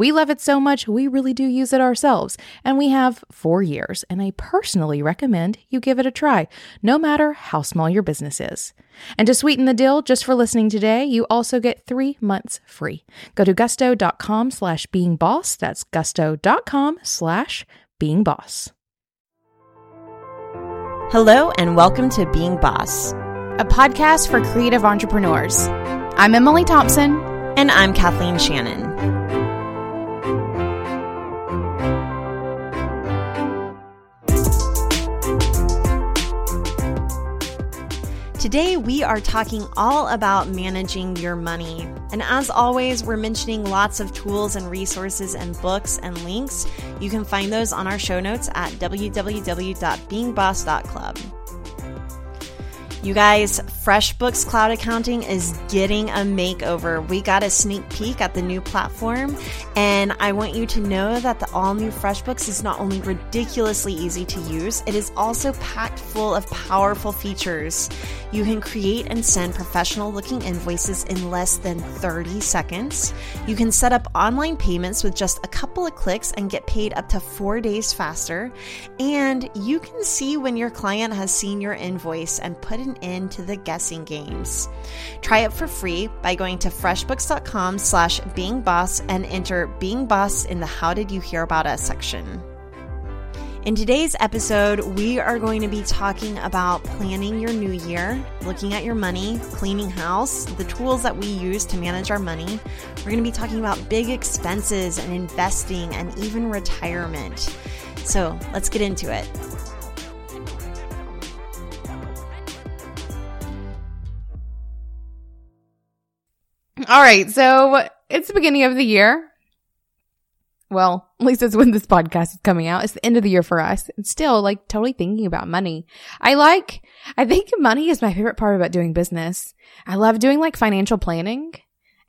We love it so much, we really do use it ourselves, and we have four years, and I personally recommend you give it a try, no matter how small your business is. And to sweeten the deal, just for listening today, you also get three months free. Go to gusto.com slash being boss. That's gusto.com slash being boss. Hello, and welcome to Being Boss, a podcast for creative entrepreneurs. I'm Emily Thompson. And I'm Kathleen Shannon. Today, we are talking all about managing your money. And as always, we're mentioning lots of tools and resources and books and links. You can find those on our show notes at www.beingboss.club. You guys, FreshBooks Cloud Accounting is getting a makeover. We got a sneak peek at the new platform, and I want you to know that the all new FreshBooks is not only ridiculously easy to use, it is also packed full of powerful features. You can create and send professional looking invoices in less than 30 seconds. You can set up online payments with just a couple of clicks and get paid up to four days faster. And you can see when your client has seen your invoice and put an end to the guessing games. Try it for free by going to freshbooks.com slash beingboss and enter Being Boss in the How Did You Hear About Us section. In today's episode, we are going to be talking about planning your new year, looking at your money, cleaning house, the tools that we use to manage our money. We're going to be talking about big expenses and investing and even retirement. So let's get into it. All right, so it's the beginning of the year. Well, at least that's when this podcast is coming out. It's the end of the year for us. And still like totally thinking about money. I like, I think money is my favorite part about doing business. I love doing like financial planning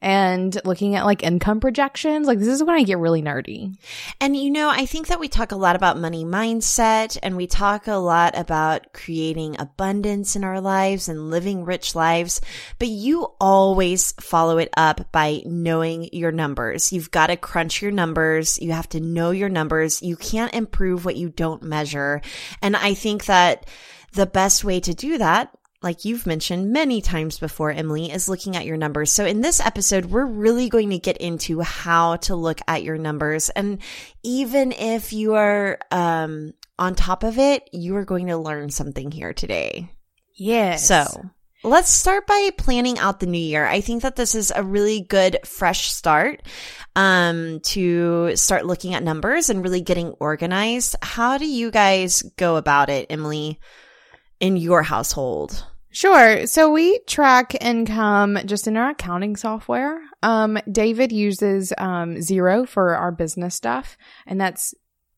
and looking at like income projections. Like this is when I get really nerdy. And you know, I think that we talk a lot about money mindset and we talk a lot about creating abundance in our lives and living rich lives, but you always follow it up by knowing your numbers. You've got to crunch your numbers. You have to know your numbers. You can't improve what you don't measure. And I think that the best way to do that like you've mentioned many times before, Emily, is looking at your numbers. So in this episode, we're really going to get into how to look at your numbers. And even if you are, um, on top of it, you are going to learn something here today. Yes. So let's start by planning out the new year. I think that this is a really good fresh start um, to start looking at numbers and really getting organized. How do you guys go about it, Emily, in your household? Sure. So we track income just in our accounting software. Um, David uses um, Xero for our business stuff, and that's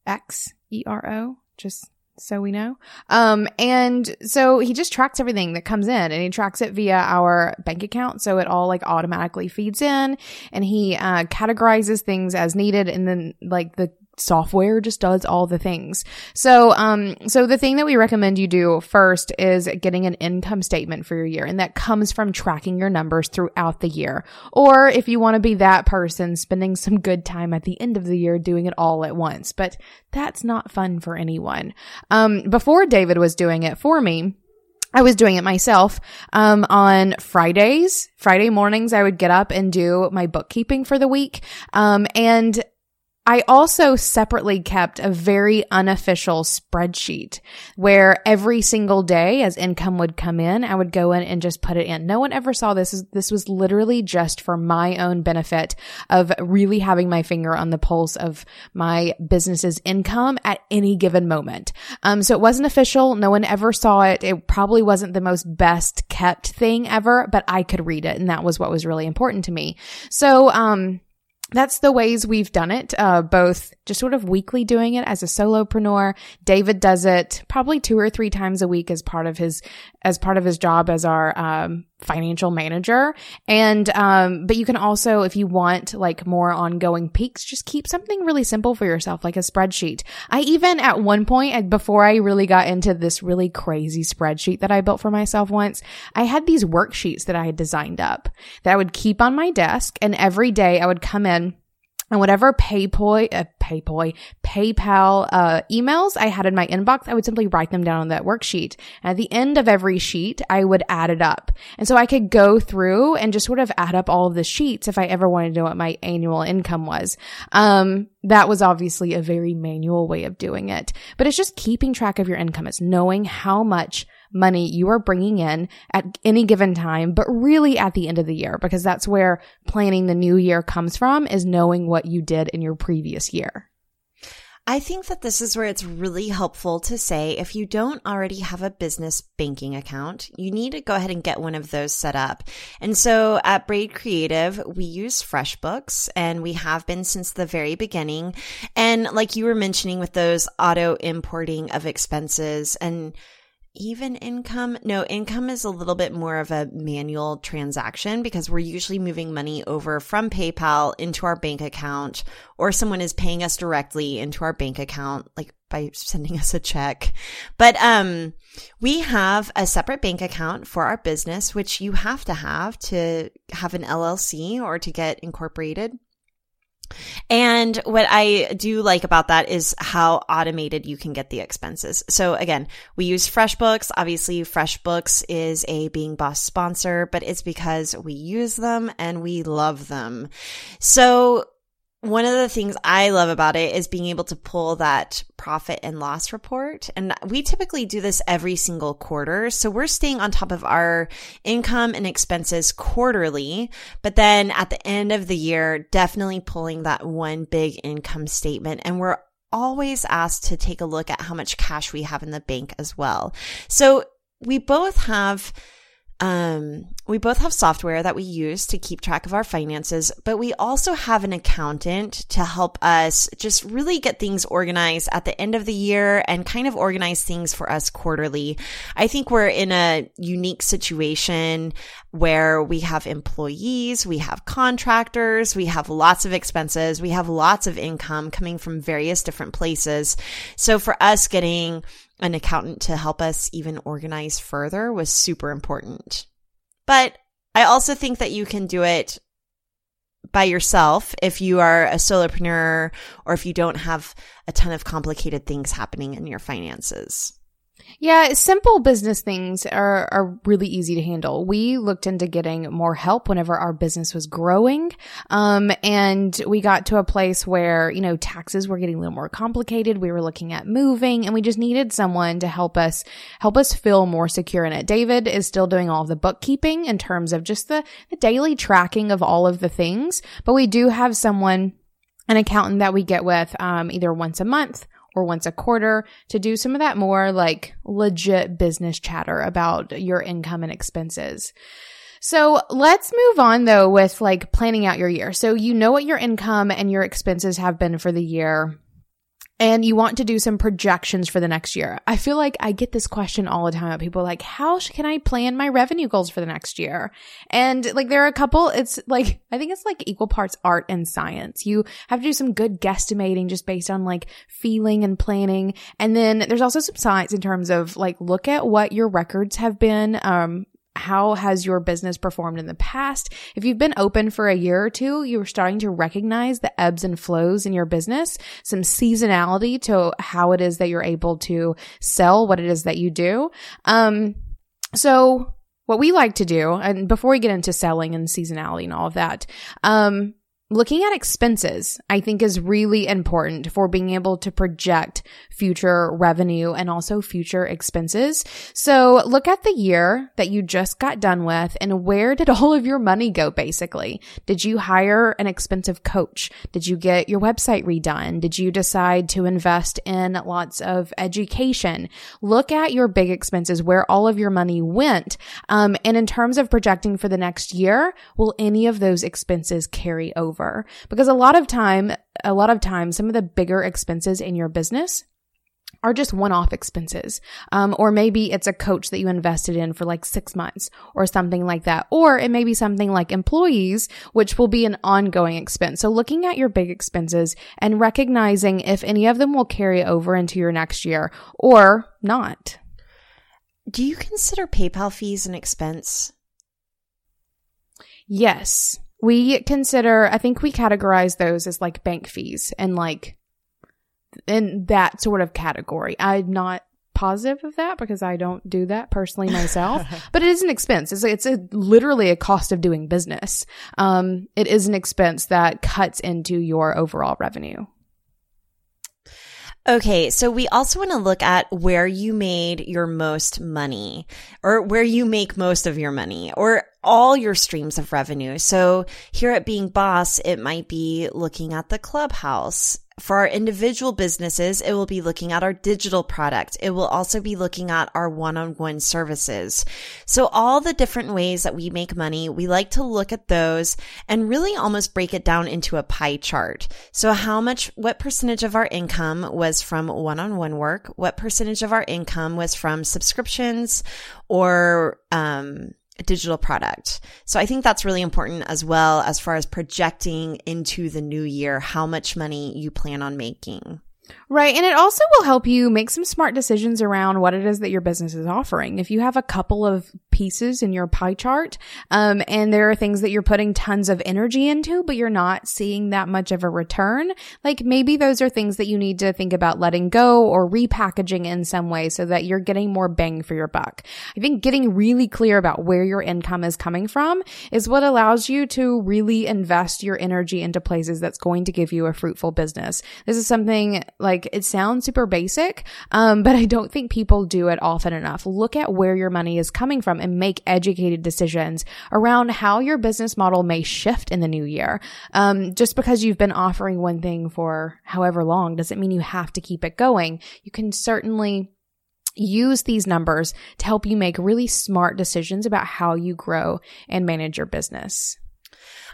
X E R O, just so we know. Um, and so he just tracks everything that comes in and he tracks it via our bank account. So it all like automatically feeds in and he, uh, categorizes things as needed. And then like the software just does all the things. So, um, so the thing that we recommend you do first is getting an income statement for your year. And that comes from tracking your numbers throughout the year. Or if you want to be that person, spending some good time at the end of the year doing it all at once. But that's not fun for anyone. Um, before David was doing it for me, I was doing it myself. Um, on Fridays, Friday mornings, I would get up and do my bookkeeping for the week. Um, and I also separately kept a very unofficial spreadsheet where every single day as income would come in, I would go in and just put it in. No one ever saw this. This was literally just for my own benefit of really having my finger on the pulse of my business's income at any given moment. Um, so it wasn't official. No one ever saw it. It probably wasn't the most best kept thing ever, but I could read it. And that was what was really important to me. So, um, that's the ways we've done it, uh, both just sort of weekly doing it as a solopreneur. David does it probably two or three times a week as part of his, as part of his job as our, um, financial manager. And, um, but you can also, if you want like more ongoing peeks, just keep something really simple for yourself, like a spreadsheet. I even at one point, before I really got into this really crazy spreadsheet that I built for myself once, I had these worksheets that I had designed up that I would keep on my desk. And every day I would come in and whatever PayPal, uh, PayPal, PayPal uh, emails I had in my inbox, I would simply write them down on that worksheet. And at the end of every sheet, I would add it up. And so I could go through and just sort of add up all of the sheets if I ever wanted to know what my annual income was. Um, that was obviously a very manual way of doing it, but it's just keeping track of your income. It's knowing how much money you are bringing in at any given time, but really at the end of the year, because that's where planning the new year comes from is knowing what you did in your previous year. I think that this is where it's really helpful to say if you don't already have a business banking account, you need to go ahead and get one of those set up. And so at Braid Creative, we use FreshBooks and we have been since the very beginning. And like you were mentioning with those auto importing of expenses and even income. No, income is a little bit more of a manual transaction because we're usually moving money over from PayPal into our bank account or someone is paying us directly into our bank account, like by sending us a check. But, um, we have a separate bank account for our business, which you have to have to have an LLC or to get incorporated. And what I do like about that is how automated you can get the expenses. So again, we use FreshBooks. Obviously, FreshBooks is a Being Boss sponsor, but it's because we use them and we love them. So one of the things I love about it is being able to pull that profit and loss report. And we typically do this every single quarter. So we're staying on top of our income and expenses quarterly. But then at the end of the year, definitely pulling that one big income statement. And we're always asked to take a look at how much cash we have in the bank as well. So we both have um, we both have software that we use to keep track of our finances, but we also have an accountant to help us just really get things organized at the end of the year and kind of organize things for us quarterly. I think we're in a unique situation where we have employees, we have contractors, we have lots of expenses, we have lots of income coming from various different places. So for us getting an accountant to help us even organize further was super important. But I also think that you can do it by yourself if you are a solopreneur or if you don't have a ton of complicated things happening in your finances. Yeah, simple business things are, are really easy to handle. We looked into getting more help whenever our business was growing. Um, and we got to a place where, you know, taxes were getting a little more complicated. We were looking at moving and we just needed someone to help us, help us feel more secure in it. David is still doing all of the bookkeeping in terms of just the, the daily tracking of all of the things, but we do have someone an accountant that we get with um, either once a month or once a quarter to do some of that more like legit business chatter about your income and expenses. So let's move on though with like planning out your year. So you know what your income and your expenses have been for the year and you want to do some projections for the next year. I feel like I get this question all the time. People like, how can I plan my revenue goals for the next year? And like, there are a couple, it's like, I think it's like equal parts art and science. You have to do some good guesstimating just based on like feeling and planning. And then there's also some science in terms of like, look at what your records have been, um, how has your business performed in the past? If you've been open for a year or two, you're starting to recognize the ebbs and flows in your business, some seasonality to how it is that you're able to sell what it is that you do. Um, so what we like to do, and before we get into selling and seasonality and all of that, um, looking at expenses, I think is really important for being able to project future revenue and also future expenses. So look at the year that you just got done with and where did all of your money go basically? Did you hire an expensive coach? Did you get your website redone? Did you decide to invest in lots of education? Look at your big expenses, where all of your money went. Um, and in terms of projecting for the next year, will any of those expenses carry over? Because a lot of time, a lot of times, some of the bigger expenses in your business are just one-off expenses. Um, or maybe it's a coach that you invested in for like six months or something like that. Or it may be something like employees, which will be an ongoing expense. So looking at your big expenses and recognizing if any of them will carry over into your next year or not. Do you consider PayPal fees an expense? Yes. We consider, I think we categorize those as like bank fees and like in that sort of category. I'm not positive of that because I don't do that personally myself, but it is an expense. It's, it's a, literally a cost of doing business. Um, it is an expense that cuts into your overall revenue. Okay, so we also want to look at where you made your most money or where you make most of your money or all your streams of revenue. So here at Being Boss, it might be looking at the clubhouse for our individual businesses, it will be looking at our digital product. It will also be looking at our one-on-one services. So all the different ways that we make money, we like to look at those and really almost break it down into a pie chart. So how much, what percentage of our income was from one-on-one work? What percentage of our income was from subscriptions or, um, digital product. So I think that's really important as well as far as projecting into the new year how much money you plan on making. Right. And it also will help you make some smart decisions around what it is that your business is offering. If you have a couple of pieces in your pie chart, um, and there are things that you're putting tons of energy into, but you're not seeing that much of a return, like maybe those are things that you need to think about letting go or repackaging in some way so that you're getting more bang for your buck. I think getting really clear about where your income is coming from is what allows you to really invest your energy into places that's going to give you a fruitful business. This is something like it sounds super basic, um, but I don't think people do it often enough. Look at where your money is coming from and make educated decisions around how your business model may shift in the new year. Um, just because you've been offering one thing for however long doesn't mean you have to keep it going. You can certainly use these numbers to help you make really smart decisions about how you grow and manage your business.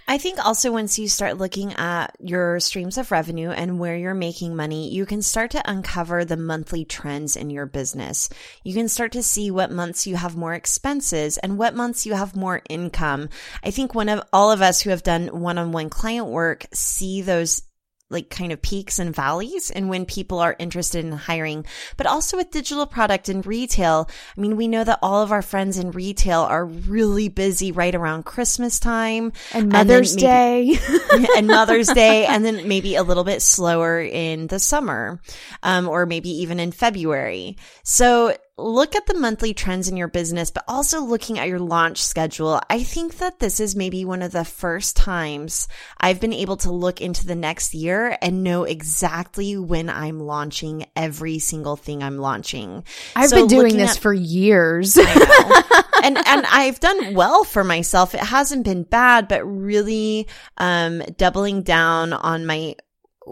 I think also once you start looking at your streams of revenue and where you're making money, you can start to uncover the monthly trends in your business. You can start to see what months you have more expenses and what months you have more income. I think one of all of us who have done one-on-one client work see those like kind of peaks and valleys and when people are interested in hiring, but also with digital product and retail. I mean, we know that all of our friends in retail are really busy right around Christmas time and Mother's and maybe, Day and Mother's Day. And then maybe a little bit slower in the summer, um, or maybe even in February. So look at the monthly trends in your business, but also looking at your launch schedule. I think that this is maybe one of the first times I've been able to look into the next year and know exactly when I'm launching every single thing I'm launching. I've so been doing this at, for years. and and I've done well for myself. It hasn't been bad, but really um doubling down on my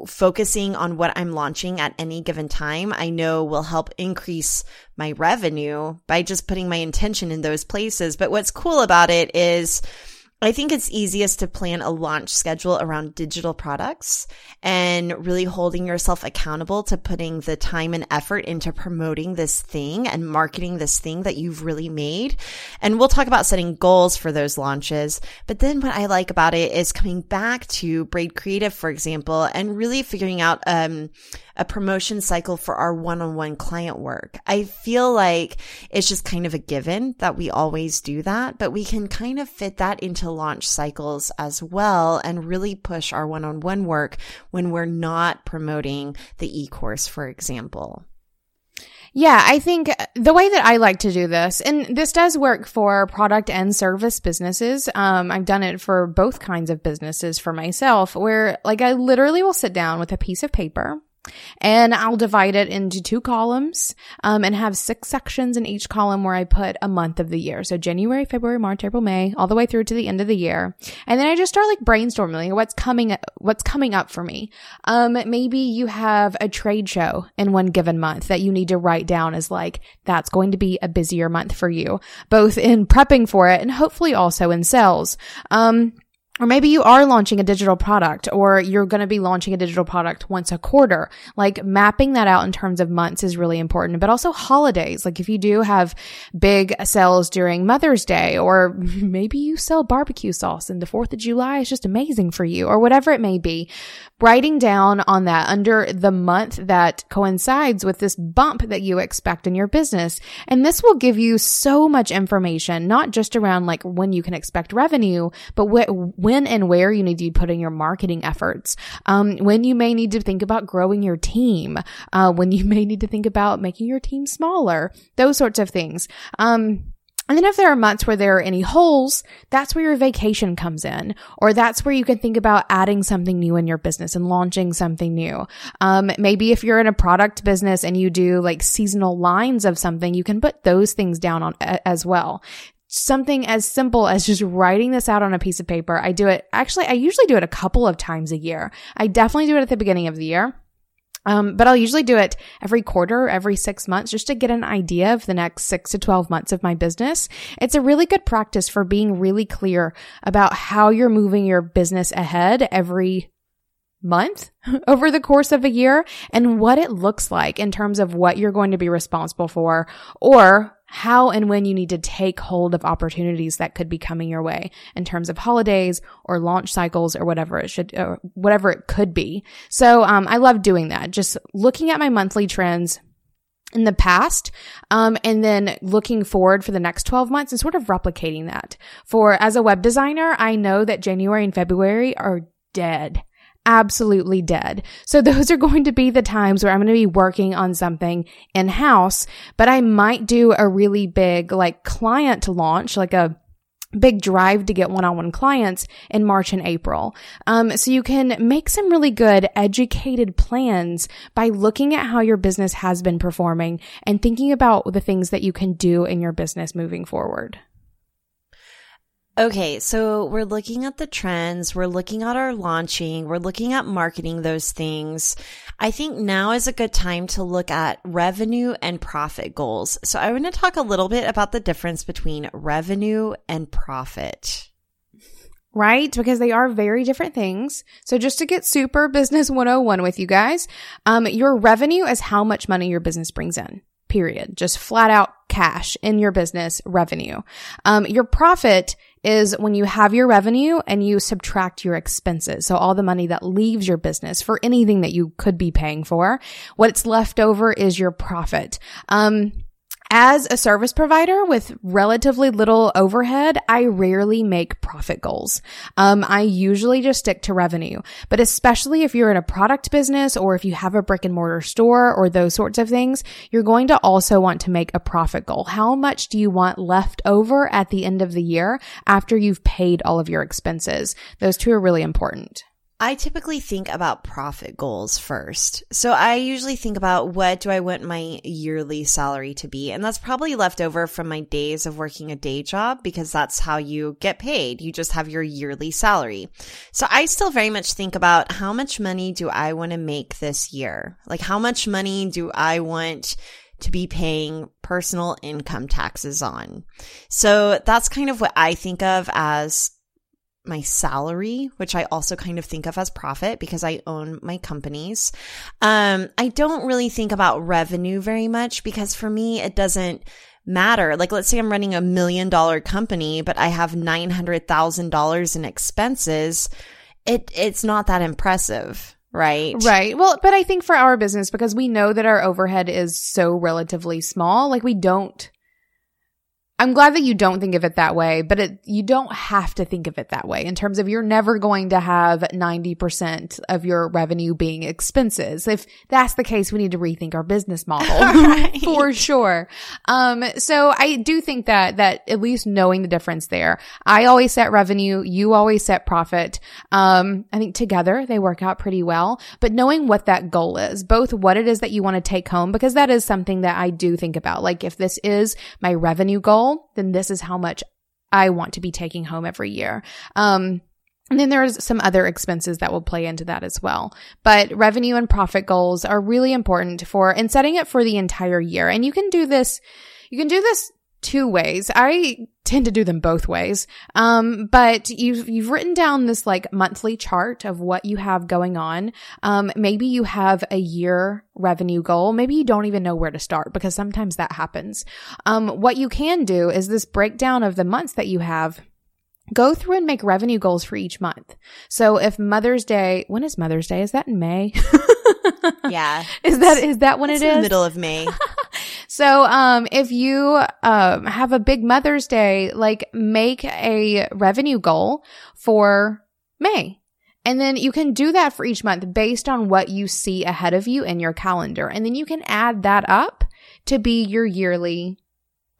focusing on what I'm launching at any given time, I know will help increase my revenue by just putting my intention in those places. But what's cool about it is I think it's easiest to plan a launch schedule around digital products and really holding yourself accountable to putting the time and effort into promoting this thing and marketing this thing that you've really made. And we'll talk about setting goals for those launches. But then what I like about it is coming back to Braid Creative, for example, and really figuring out, um, a promotion cycle for our one-on-one client work. I feel like it's just kind of a given that we always do that, but we can kind of fit that into launch cycles as well and really push our one-on-one work when we're not promoting the e-course, for example. Yeah, I think the way that I like to do this, and this does work for product and service businesses. Um, I've done it for both kinds of businesses for myself, where like I literally will sit down with a piece of paper and I'll divide it into two columns um, and have six sections in each column where I put a month of the year. So January, February, March, April, May, all the way through to the end of the year. And then I just start like brainstorming what's coming, what's coming up for me. Um, maybe you have a trade show in one given month that you need to write down as like, that's going to be a busier month for you, both in prepping for it and hopefully also in sales. Um, Or maybe you are launching a digital product or you're going to be launching a digital product once a quarter. Like mapping that out in terms of months is really important, but also holidays. Like if you do have big sales during Mother's Day or maybe you sell barbecue sauce and the 4th of July is just amazing for you or whatever it may be, writing down on that under the month that coincides with this bump that you expect in your business. And this will give you so much information, not just around like when you can expect revenue, but what, when and where you need to be putting your marketing efforts, um, when you may need to think about growing your team, uh, when you may need to think about making your team smaller, those sorts of things. Um, and then if there are months where there are any holes, that's where your vacation comes in, or that's where you can think about adding something new in your business and launching something new. Um, maybe if you're in a product business and you do like seasonal lines of something, you can put those things down on as well something as simple as just writing this out on a piece of paper. I do it, actually, I usually do it a couple of times a year. I definitely do it at the beginning of the year. Um, but I'll usually do it every quarter, every six months, just to get an idea of the next six to 12 months of my business. It's a really good practice for being really clear about how you're moving your business ahead every month over the course of a year and what it looks like in terms of what you're going to be responsible for or how and when you need to take hold of opportunities that could be coming your way in terms of holidays or launch cycles or whatever it should, or whatever it could be. So, um, I love doing that. Just looking at my monthly trends in the past, um, and then looking forward for the next 12 months and sort of replicating that. For as a web designer, I know that January and February are dead absolutely dead. So those are going to be the times where I'm going to be working on something in house, but I might do a really big like client launch, like a big drive to get one-on-one clients in March and April. Um, so you can make some really good educated plans by looking at how your business has been performing and thinking about the things that you can do in your business moving forward. Okay, so we're looking at the trends, we're looking at our launching, we're looking at marketing those things. I think now is a good time to look at revenue and profit goals. So I want to talk a little bit about the difference between revenue and profit. Right? Because they are very different things. So just to get super business 101 with you guys, um, your revenue is how much money your business brings in period. Just flat out cash in your business revenue. Um, your profit is when you have your revenue and you subtract your expenses. So all the money that leaves your business for anything that you could be paying for. What's left over is your profit. Um, as a service provider with relatively little overhead, I rarely make profit goals. Um, I usually just stick to revenue, but especially if you're in a product business or if you have a brick and mortar store or those sorts of things, you're going to also want to make a profit goal. How much do you want left over at the end of the year after you've paid all of your expenses? Those two are really important. I typically think about profit goals first. So I usually think about what do I want my yearly salary to be? And that's probably left over from my days of working a day job because that's how you get paid. You just have your yearly salary. So I still very much think about how much money do I want to make this year? Like how much money do I want to be paying personal income taxes on? So that's kind of what I think of as my salary, which I also kind of think of as profit because I own my companies. Um, I don't really think about revenue very much because for me, it doesn't matter. Like, let's say I'm running a million dollar company, but I have $900,000 in expenses. It, it's not that impressive. Right. Right. Well, but I think for our business, because we know that our overhead is so relatively small, like we don't I'm glad that you don't think of it that way, but it, you don't have to think of it that way in terms of you're never going to have 90% of your revenue being expenses. If that's the case, we need to rethink our business model right. for sure. Um, so I do think that, that at least knowing the difference there, I always set revenue. You always set profit. Um, I think together they work out pretty well, but knowing what that goal is, both what it is that you want to take home, because that is something that I do think about. Like if this is my revenue goal, then this is how much I want to be taking home every year. Um, and then there's some other expenses that will play into that as well. But revenue and profit goals are really important for, and setting it for the entire year. And you can do this, you can do this two ways. I tend to do them both ways. Um, but you've, you've written down this like monthly chart of what you have going on. Um, maybe you have a year revenue goal. Maybe you don't even know where to start because sometimes that happens. Um, what you can do is this breakdown of the months that you have go through and make revenue goals for each month. So if Mother's Day, when is Mother's Day? Is that in May? yeah. Is that is that when it's it is? the middle of May. So, um, if you, um, have a big Mother's Day, like make a revenue goal for May. And then you can do that for each month based on what you see ahead of you in your calendar. And then you can add that up to be your yearly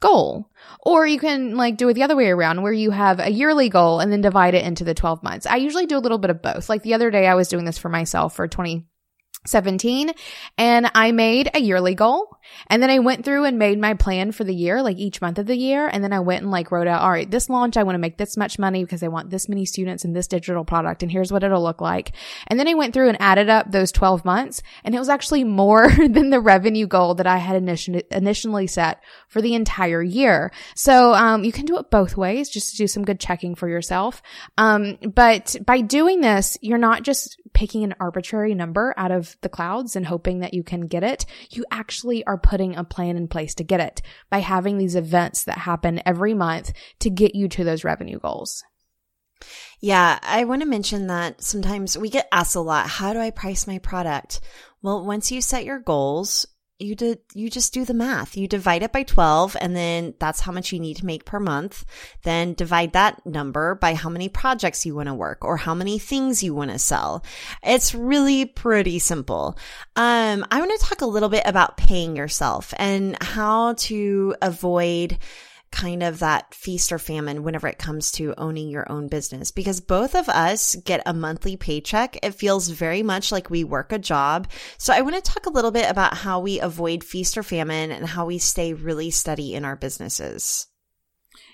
goal. Or you can like do it the other way around where you have a yearly goal and then divide it into the 12 months. I usually do a little bit of both. Like the other day I was doing this for myself for 2017 and I made a yearly goal and then I went through and made my plan for the year, like each month of the year. And then I went and like wrote out, all right, this launch, I want to make this much money because I want this many students in this digital product. And here's what it'll look like. And then I went through and added up those 12 months and it was actually more than the revenue goal that I had initially, initially set for the entire year. So, um, you can do it both ways just to do some good checking for yourself. Um, but by doing this, you're not just picking an arbitrary number out of the clouds and hoping that you can get it. You actually are putting a plan in place to get it by having these events that happen every month to get you to those revenue goals. Yeah, I want to mention that sometimes we get asked a lot, how do I price my product? Well, once you set your goals, you did you just do the math. You divide it by 12 and then that's how much you need to make per month. Then divide that number by how many projects you want to work or how many things you want to sell. It's really pretty simple. Um i want to talk a little bit about paying yourself and how to avoid kind of that feast or famine whenever it comes to owning your own business because both of us get a monthly paycheck. It feels very much like we work a job. So I want to talk a little bit about how we avoid feast or famine and how we stay really steady in our businesses.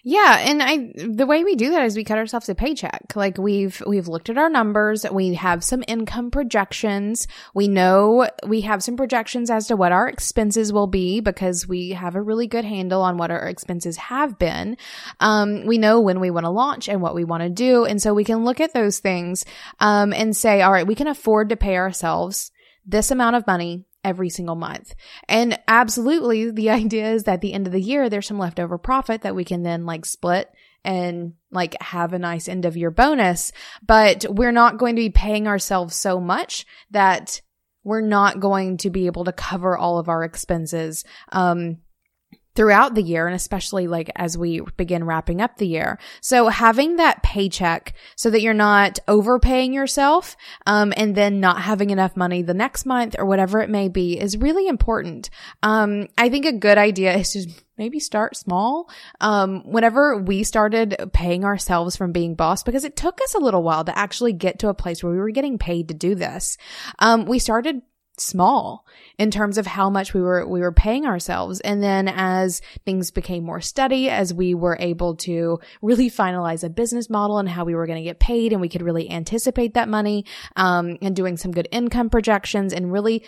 Yeah, and I the way we do that is we cut ourselves a paycheck. Like we've we've looked at our numbers, we have some income projections. We know we have some projections as to what our expenses will be because we have a really good handle on what our expenses have been. Um, we know when we want to launch and what we want to do, and so we can look at those things um, and say, all right, we can afford to pay ourselves this amount of money every single month. And absolutely the idea is that at the end of the year, there's some leftover profit that we can then like split and like have a nice end of year bonus. But we're not going to be paying ourselves so much that we're not going to be able to cover all of our expenses. Um, throughout the year and especially like as we begin wrapping up the year. So having that paycheck so that you're not overpaying yourself um, and then not having enough money the next month or whatever it may be is really important. Um, I think a good idea is to maybe start small. Um, whenever we started paying ourselves from being boss, because it took us a little while to actually get to a place where we were getting paid to do this, um, we started small in terms of how much we were we were paying ourselves and then as things became more steady as we were able to really finalize a business model and how we were going to get paid and we could really anticipate that money um, and doing some good income projections and really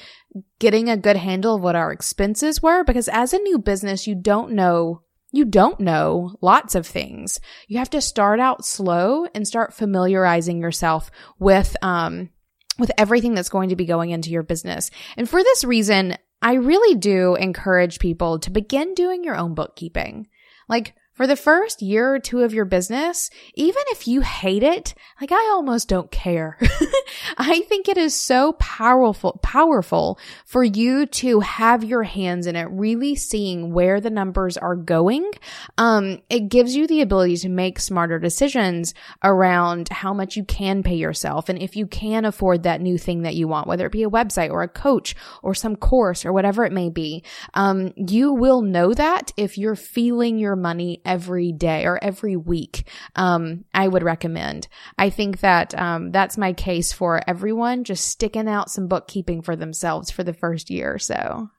getting a good handle of what our expenses were because as a new business you don't know you don't know lots of things. You have to start out slow and start familiarizing yourself with um, with everything that's going to be going into your business. And for this reason, I really do encourage people to begin doing your own bookkeeping. Like, for the first year or two of your business, even if you hate it, like I almost don't care. I think it is so powerful, powerful for you to have your hands in it, really seeing where the numbers are going. Um, it gives you the ability to make smarter decisions around how much you can pay yourself and if you can afford that new thing that you want, whether it be a website or a coach or some course or whatever it may be. Um, you will know that if you're feeling your money every day or every week, um, I would recommend. I think that um, that's my case for everyone just sticking out some bookkeeping for themselves for the first year or so.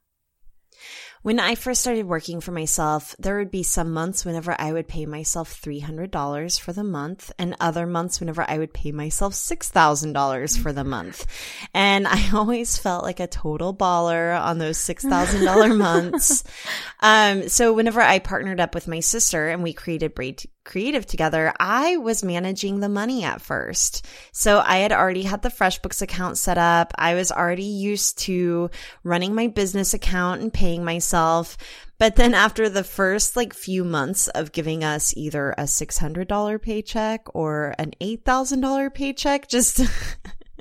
When I first started working for myself, there would be some months whenever I would pay myself $300 for the month and other months whenever I would pay myself $6,000 for the month. And I always felt like a total baller on those $6,000 months. Um, so whenever I partnered up with my sister and we created Braid Creative together, I was managing the money at first. So I had already had the FreshBooks account set up. I was already used to running my business account and paying myself. But then after the first like few months of giving us either a $600 paycheck or an $8,000 paycheck, just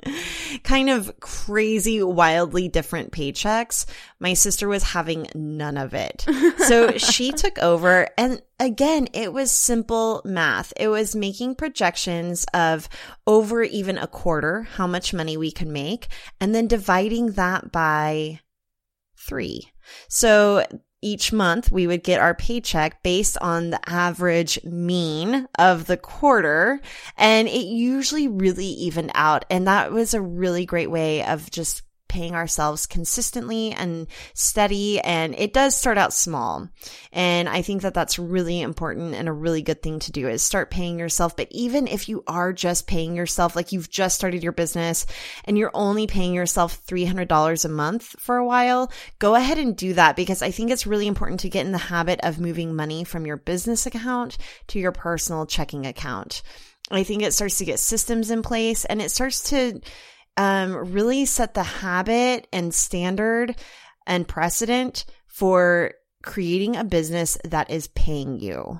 kind of crazy, wildly different paychecks. My sister was having none of it. So she took over and again, it was simple math. It was making projections of over even a quarter, how much money we could make, and then dividing that by three. So each month we would get our paycheck based on the average mean of the quarter and it usually really evened out and that was a really great way of just paying ourselves consistently and steady. And it does start out small. And I think that that's really important and a really good thing to do is start paying yourself. But even if you are just paying yourself, like you've just started your business and you're only paying yourself $300 a month for a while, go ahead and do that because I think it's really important to get in the habit of moving money from your business account to your personal checking account. I think it starts to get systems in place and it starts to um, really set the habit and standard and precedent for creating a business that is paying you.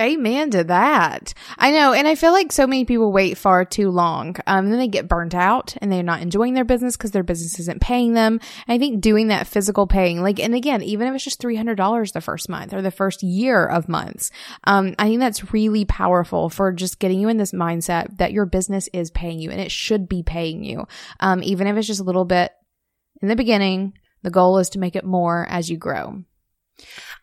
Amen to that. I know. And I feel like so many people wait far too long. Um, and then they get burnt out and they're not enjoying their business because their business isn't paying them. And I think doing that physical paying, like, and again, even if it's just $300 the first month or the first year of months, um, I think that's really powerful for just getting you in this mindset that your business is paying you and it should be paying you. Um, even if it's just a little bit in the beginning, the goal is to make it more as you grow.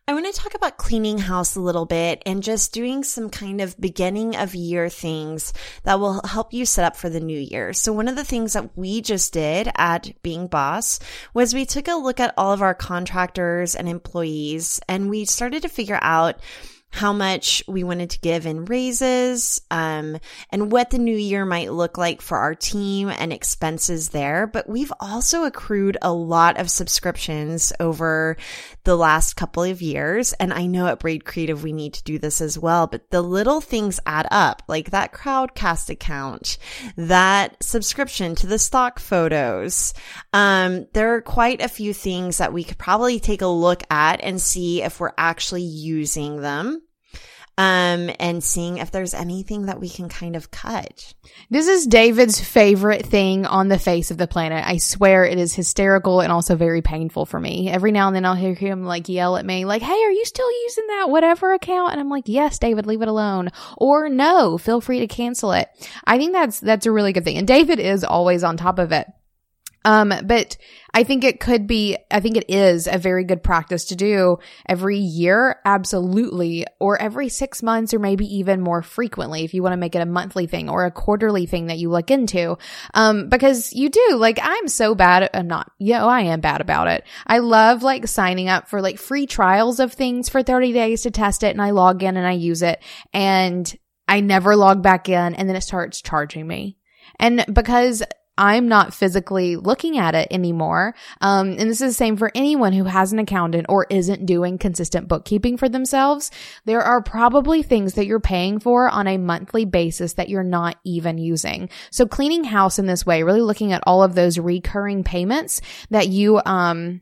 I want to talk about cleaning house a little bit and just doing some kind of beginning of year things that will help you set up for the new year. So one of the things that we just did at Being Boss was we took a look at all of our contractors and employees and we started to figure out how much we wanted to give in raises, um, and what the new year might look like for our team and expenses there. But we've also accrued a lot of subscriptions over the last couple of years. And I know at Braid Creative, we need to do this as well, but the little things add up, like that Crowdcast account, that subscription to the stock photos. Um, there are quite a few things that we could probably take a look at and see if we're actually using them um, and seeing if there's anything that we can kind of cut. This is David's favorite thing on the face of the planet. I swear it is hysterical and also very painful for me. Every now and then I'll hear him like yell at me, like, Hey, are you still using that whatever account? And I'm like, Yes, David, leave it alone. Or no, feel free to cancel it. I think that's, that's a really good thing. And David is always on top of it. Um, but I think it could be, I think it is a very good practice to do every year. Absolutely. Or every six months or maybe even more frequently if you want to make it a monthly thing or a quarterly thing that you look into. Um, because you do, like, I'm so bad at, uh, not, yeah, I am bad about it. I love like signing up for like free trials of things for 30 days to test it and I log in and I use it and I never log back in and then it starts charging me. And because I'm not physically looking at it anymore. Um, and this is the same for anyone who has an accountant or isn't doing consistent bookkeeping for themselves. There are probably things that you're paying for on a monthly basis that you're not even using. So cleaning house in this way, really looking at all of those recurring payments that you, um,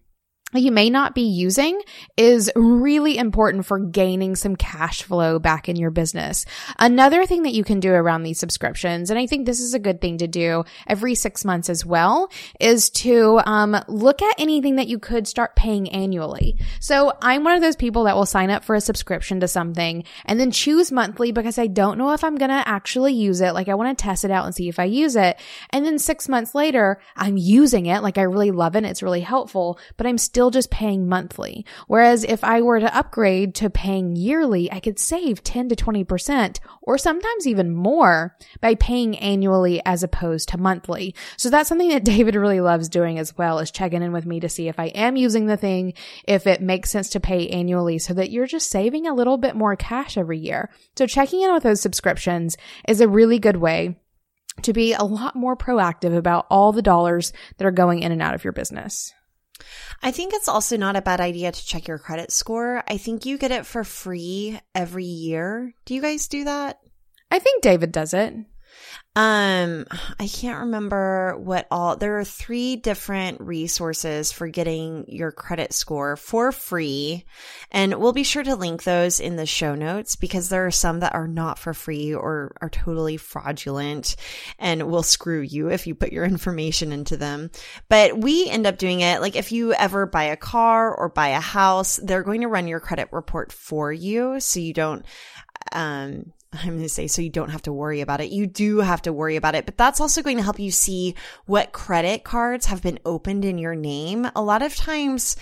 you may not be using is really important for gaining some cash flow back in your business. Another thing that you can do around these subscriptions, and I think this is a good thing to do every six months as well, is to um, look at anything that you could start paying annually. So I'm one of those people that will sign up for a subscription to something and then choose monthly because I don't know if I'm going to actually use it. Like I want to test it out and see if I use it. And then six months later, I'm using it. Like I really love it. It's really helpful, but I'm still still just paying monthly. Whereas if I were to upgrade to paying yearly, I could save 10 to 20% or sometimes even more by paying annually as opposed to monthly. So that's something that David really loves doing as well is checking in with me to see if I am using the thing, if it makes sense to pay annually so that you're just saving a little bit more cash every year. So checking in with those subscriptions is a really good way to be a lot more proactive about all the dollars that are going in and out of your business. I think it's also not a bad idea to check your credit score. I think you get it for free every year. Do you guys do that? I think David does it. Um, I can't remember what all, there are three different resources for getting your credit score for free. And we'll be sure to link those in the show notes because there are some that are not for free or are totally fraudulent and will screw you if you put your information into them. But we end up doing it. Like if you ever buy a car or buy a house, they're going to run your credit report for you. So you don't, um, I'm going to say so you don't have to worry about it. You do have to worry about it, but that's also going to help you see what credit cards have been opened in your name. A lot of times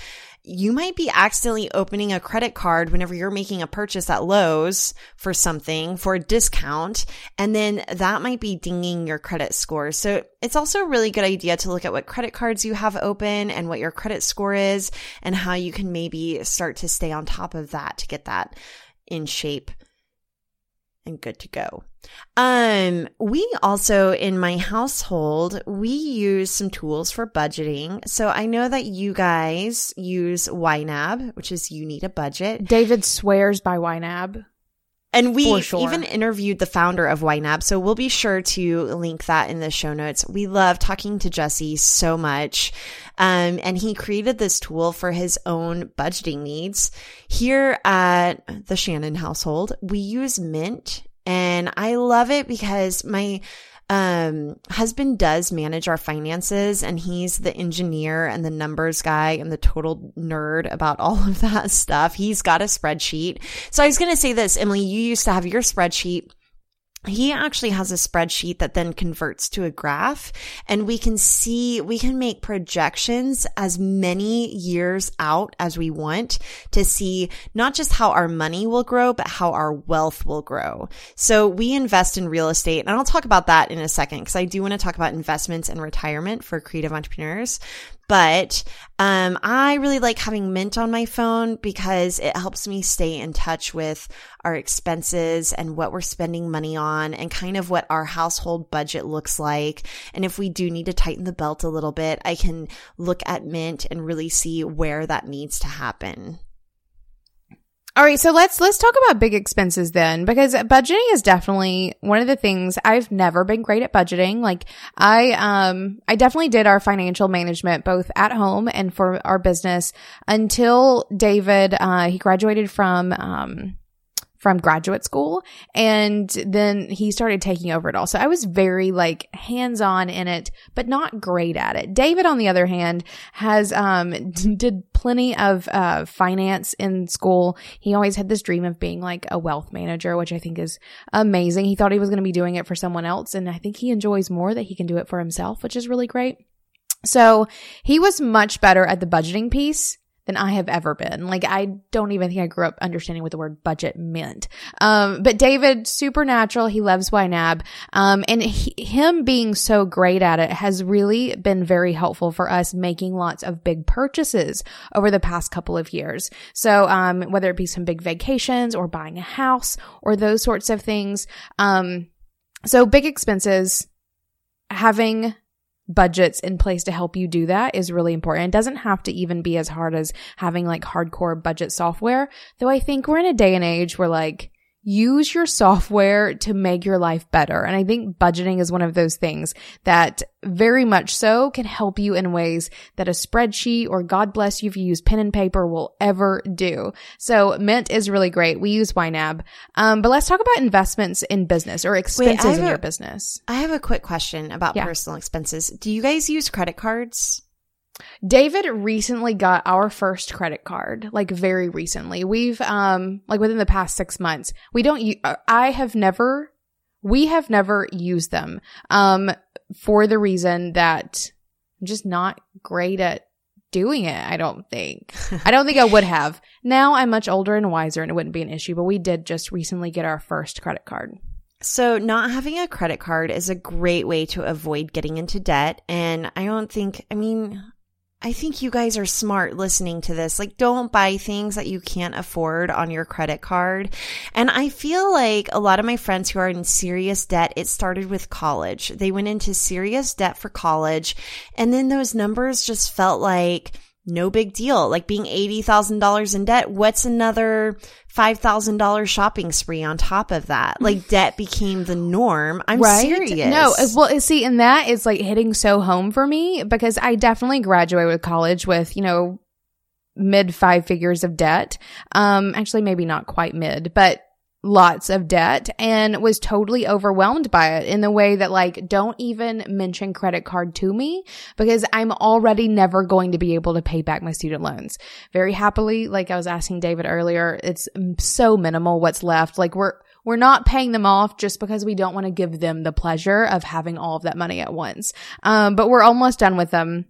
you might be accidentally opening a credit card whenever you're making a purchase at Lowe's for something for a discount. And then that might be dinging your credit score. So it's also a really good idea to look at what credit cards you have open and what your credit score is and how you can maybe start to stay on top of that to get that in shape and good to go. Um, we also in my household, we use some tools for budgeting. So I know that you guys use YNAB, which is you need a budget. David swears by YNAB. And we sure. even interviewed the founder of YNAB. So we'll be sure to link that in the show notes. We love talking to Jesse so much. Um, and he created this tool for his own budgeting needs. Here at the Shannon household, we use Mint and I love it because my um, husband does manage our finances and he's the engineer and the numbers guy and the total nerd about all of that stuff. He's got a spreadsheet. So I was going to say this, Emily, you used to have your spreadsheet he actually has a spreadsheet that then converts to a graph and we can see, we can make projections as many years out as we want to see not just how our money will grow, but how our wealth will grow. So we invest in real estate and I'll talk about that in a second because I do want to talk about investments and retirement for creative entrepreneurs. But um, I really like having Mint on my phone because it helps me stay in touch with our expenses and what we're spending money on and kind of what our household budget looks like. And if we do need to tighten the belt a little bit, I can look at Mint and really see where that needs to happen. All right, so let's let's talk about big expenses then because budgeting is definitely one of the things I've never been great at budgeting. Like I um I definitely did our financial management both at home and for our business until David uh he graduated from um from graduate school and then he started taking over it all. So I was very like hands on in it, but not great at it. David, on the other hand, has, um, did plenty of, uh, finance in school. He always had this dream of being like a wealth manager, which I think is amazing. He thought he was going to be doing it for someone else. And I think he enjoys more that he can do it for himself, which is really great. So he was much better at the budgeting piece than I have ever been. Like I don't even think I grew up understanding what the word budget meant. Um, but David, supernatural. He loves YNAB. Um, and he, him being so great at it has really been very helpful for us making lots of big purchases over the past couple of years. So, um, whether it be some big vacations or buying a house or those sorts of things. Um, so big expenses, having budgets in place to help you do that is really important. It doesn't have to even be as hard as having like hardcore budget software, though I think we're in a day and age where like use your software to make your life better. And I think budgeting is one of those things that very much so can help you in ways that a spreadsheet or God bless you if you use pen and paper will ever do. So Mint is really great. We use YNAB. Um, but let's talk about investments in business or expenses Wait, in a, your business. I have a quick question about yeah. personal expenses. Do you guys use credit cards? David recently got our first credit card, like very recently. We've, um, like within the past six months. We don't, uh, I have never, we have never used them, um, for the reason that I'm just not great at doing it. I don't think. I don't think I would have. Now I'm much older and wiser and it wouldn't be an issue, but we did just recently get our first credit card. So, not having a credit card is a great way to avoid getting into debt. And I don't think, I mean, I think you guys are smart listening to this. Like, don't buy things that you can't afford on your credit card. And I feel like a lot of my friends who are in serious debt, it started with college. They went into serious debt for college. And then those numbers just felt like, no big deal. Like being $80,000 in debt, what's another $5,000 shopping spree on top of that? Like debt became the norm. I'm right? serious. No, well, see, and that is like hitting so home for me because I definitely graduated with college with, you know, mid five figures of debt. Um, actually, maybe not quite mid, but lots of debt and was totally overwhelmed by it in the way that like don't even mention credit card to me because I'm already never going to be able to pay back my student loans. Very happily, like I was asking David earlier, it's so minimal what's left. Like we're we're not paying them off just because we don't want to give them the pleasure of having all of that money at once. Um, but we're almost done with them.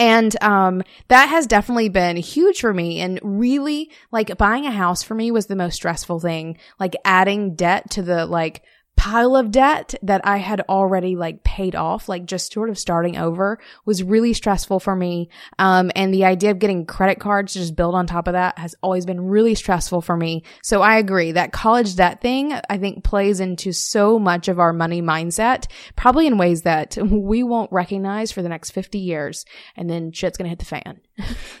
And um, that has definitely been huge for me. And really, like buying a house for me was the most stressful thing. Like adding debt to the like pile of debt that I had already like paid off, like just sort of starting over was really stressful for me. Um, and the idea of getting credit cards to just build on top of that has always been really stressful for me. So I agree that college debt thing, I think plays into so much of our money mindset, probably in ways that we won't recognize for the next 50 years. And then shit's going to hit the fan.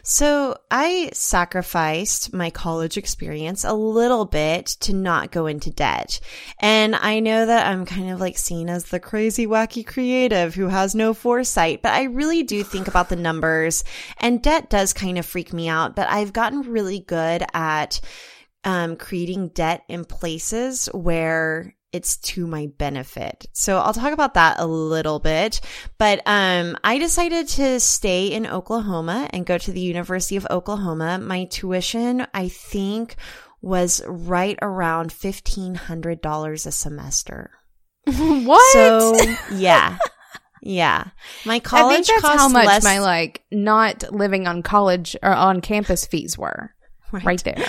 So I sacrificed my college experience a little bit to not go into debt. And I know that I'm kind of like seen as the crazy, wacky creative who has no foresight, but I really do think about the numbers and debt does kind of freak me out, but I've gotten really good at um, creating debt in places where it's to my benefit. So I'll talk about that a little bit. But um, I decided to stay in Oklahoma and go to the University of Oklahoma. My tuition, I think, was right around $1,500 a semester. what? So, yeah. Yeah. My college I think how much less- my like not living on college or on campus fees were. Right, right there.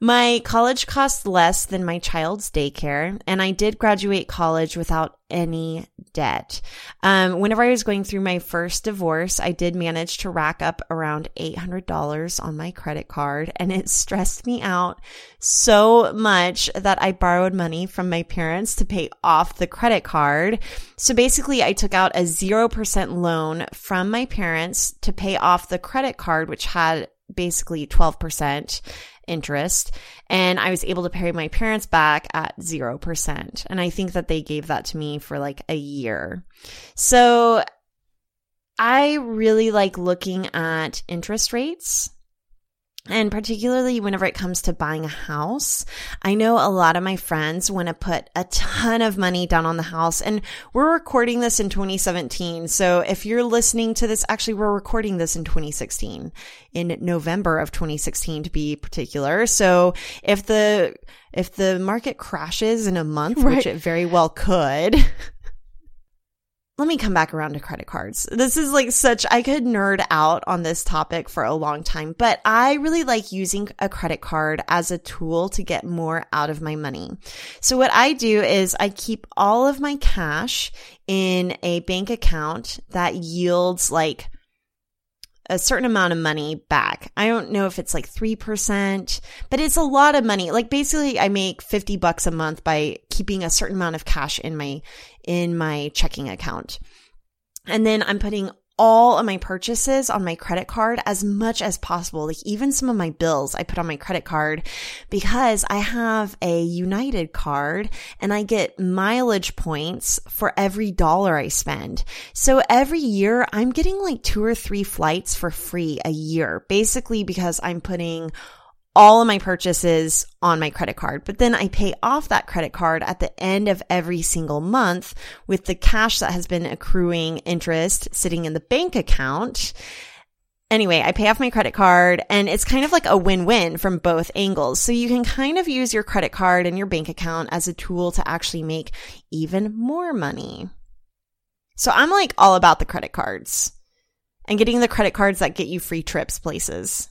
My college cost less than my child's daycare, and I did graduate college without any debt. Um, whenever I was going through my first divorce, I did manage to rack up around $800 on my credit card, and it stressed me out so much that I borrowed money from my parents to pay off the credit card. So basically, I took out a 0% loan from my parents to pay off the credit card, which had basically 12% interest. And I was able to pay my parents back at 0%. And I think that they gave that to me for like a year. So I really like looking at interest rates and particularly whenever it comes to buying a house, I know a lot of my friends want to put a ton of money down on the house. And we're recording this in 2017. So if you're listening to this, actually, we're recording this in 2016, in November of 2016 to be particular. So if the, if the market crashes in a month, right. which it very well could, let me come back around to credit cards. This is like such, I could nerd out on this topic for a long time, but I really like using a credit card as a tool to get more out of my money. So what I do is I keep all of my cash in a bank account that yields like a certain amount of money back. I don't know if it's like 3%, but it's a lot of money. Like basically I make 50 bucks a month by keeping a certain amount of cash in my, in my checking account. And then I'm putting all of my purchases on my credit card as much as possible. Like even some of my bills I put on my credit card because I have a United card and I get mileage points for every dollar I spend. So every year I'm getting like two or three flights for free a year, basically because I'm putting all of my purchases on my credit card, but then I pay off that credit card at the end of every single month with the cash that has been accruing interest sitting in the bank account. Anyway, I pay off my credit card and it's kind of like a win-win from both angles. So you can kind of use your credit card and your bank account as a tool to actually make even more money. So I'm like all about the credit cards. and getting the credit cards that get you free trips places.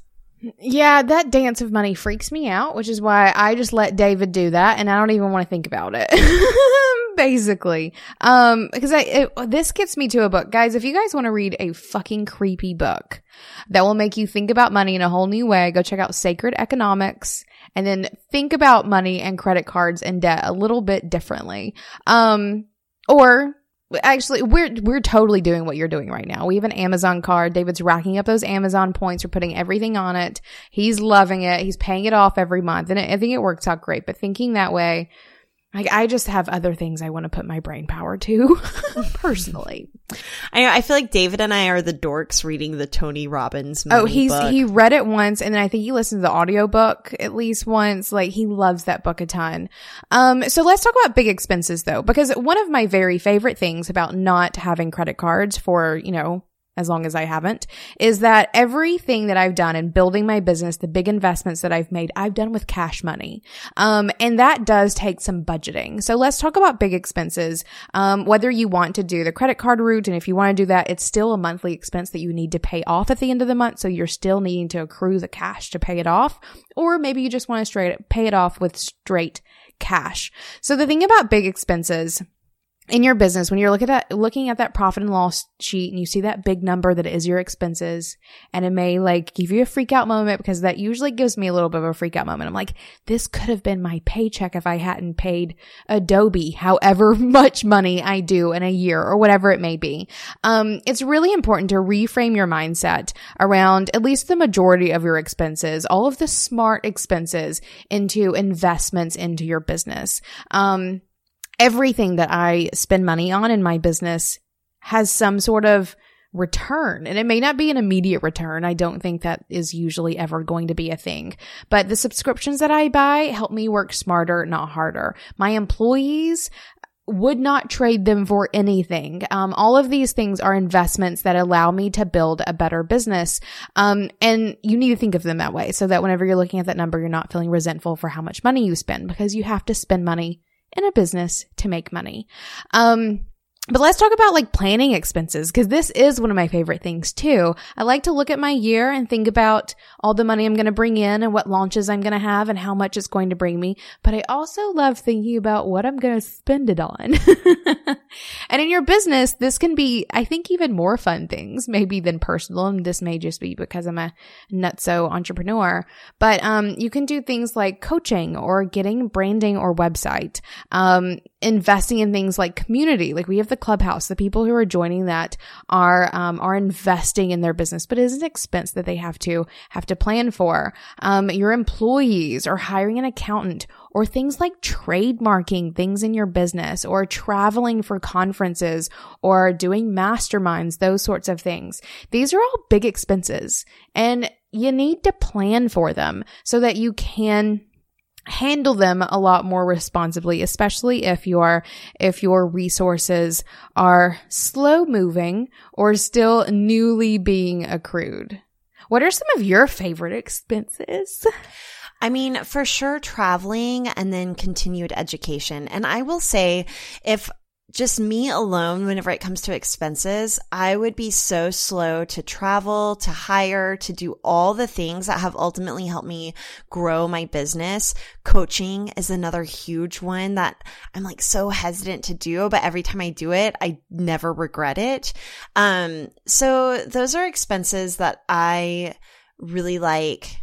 Yeah, that dance of money freaks me out, which is why I just let David do that and I don't even want to think about it. Basically. Um, because I, it, this gets me to a book. Guys, if you guys want to read a fucking creepy book that will make you think about money in a whole new way, go check out Sacred Economics and then think about money and credit cards and debt a little bit differently. Um, or actually we're we're totally doing what you're doing right now. We have an Amazon card. David's racking up those Amazon points. We're putting everything on it. He's loving it. He's paying it off every month, and I think it works out great. But thinking that way like I just have other things I want to put my brain power to personally. I I feel like David and I are the dorks reading the Tony Robbins Oh, he's book. he read it once and then I think he listened to the audiobook at least once. Like he loves that book a ton. Um so let's talk about big expenses though because one of my very favorite things about not having credit cards for, you know, as long as I haven't, is that everything that I've done in building my business, the big investments that I've made, I've done with cash money. Um, and that does take some budgeting. So let's talk about big expenses. Um, whether you want to do the credit card route, and if you want to do that, it's still a monthly expense that you need to pay off at the end of the month. So you're still needing to accrue the cash to pay it off. Or maybe you just want to straight pay it off with straight cash. So the thing about big expenses in your business, when you're looking at that, looking at that profit and loss sheet and you see that big number that is your expenses and it may like give you a freak out moment because that usually gives me a little bit of a freak out moment. I'm like, this could have been my paycheck if I hadn't paid Adobe however much money I do in a year or whatever it may be. Um, it's really important to reframe your mindset around at least the majority of your expenses, all of the smart expenses into investments into your business. Um, everything that I spend money on in my business has some sort of return. And it may not be an immediate return. I don't think that is usually ever going to be a thing. But the subscriptions that I buy help me work smarter, not harder. My employees would not trade them for anything. Um, all of these things are investments that allow me to build a better business. Um, and you need to think of them that way so that whenever you're looking at that number, you're not feeling resentful for how much money you spend because you have to spend money in a business to make money. Um, but let's talk about like planning expenses because this is one of my favorite things too. I like to look at my year and think about all the money I'm going to bring in and what launches I'm going to have and how much it's going to bring me. But I also love thinking about what I'm going to spend it on. and in your business, this can be, I think, even more fun things maybe than personal. And this may just be because I'm a nutso entrepreneur, but, um, you can do things like coaching or getting branding or website, um, investing in things like community. Like we have the clubhouse. The people who are joining that are um, are investing in their business, but it is an expense that they have to have to plan for. Um, your employees or hiring an accountant or things like trademarking things in your business or traveling for conferences or doing masterminds, those sorts of things. These are all big expenses and you need to plan for them so that you can handle them a lot more responsibly, especially if your, if your resources are slow moving or still newly being accrued. What are some of your favorite expenses? I mean, for sure, traveling and then continued education. And I will say, if just me alone, whenever it comes to expenses, I would be so slow to travel, to hire, to do all the things that have ultimately helped me grow my business. Coaching is another huge one that I'm like so hesitant to do, but every time I do it, I never regret it. Um, so those are expenses that I really like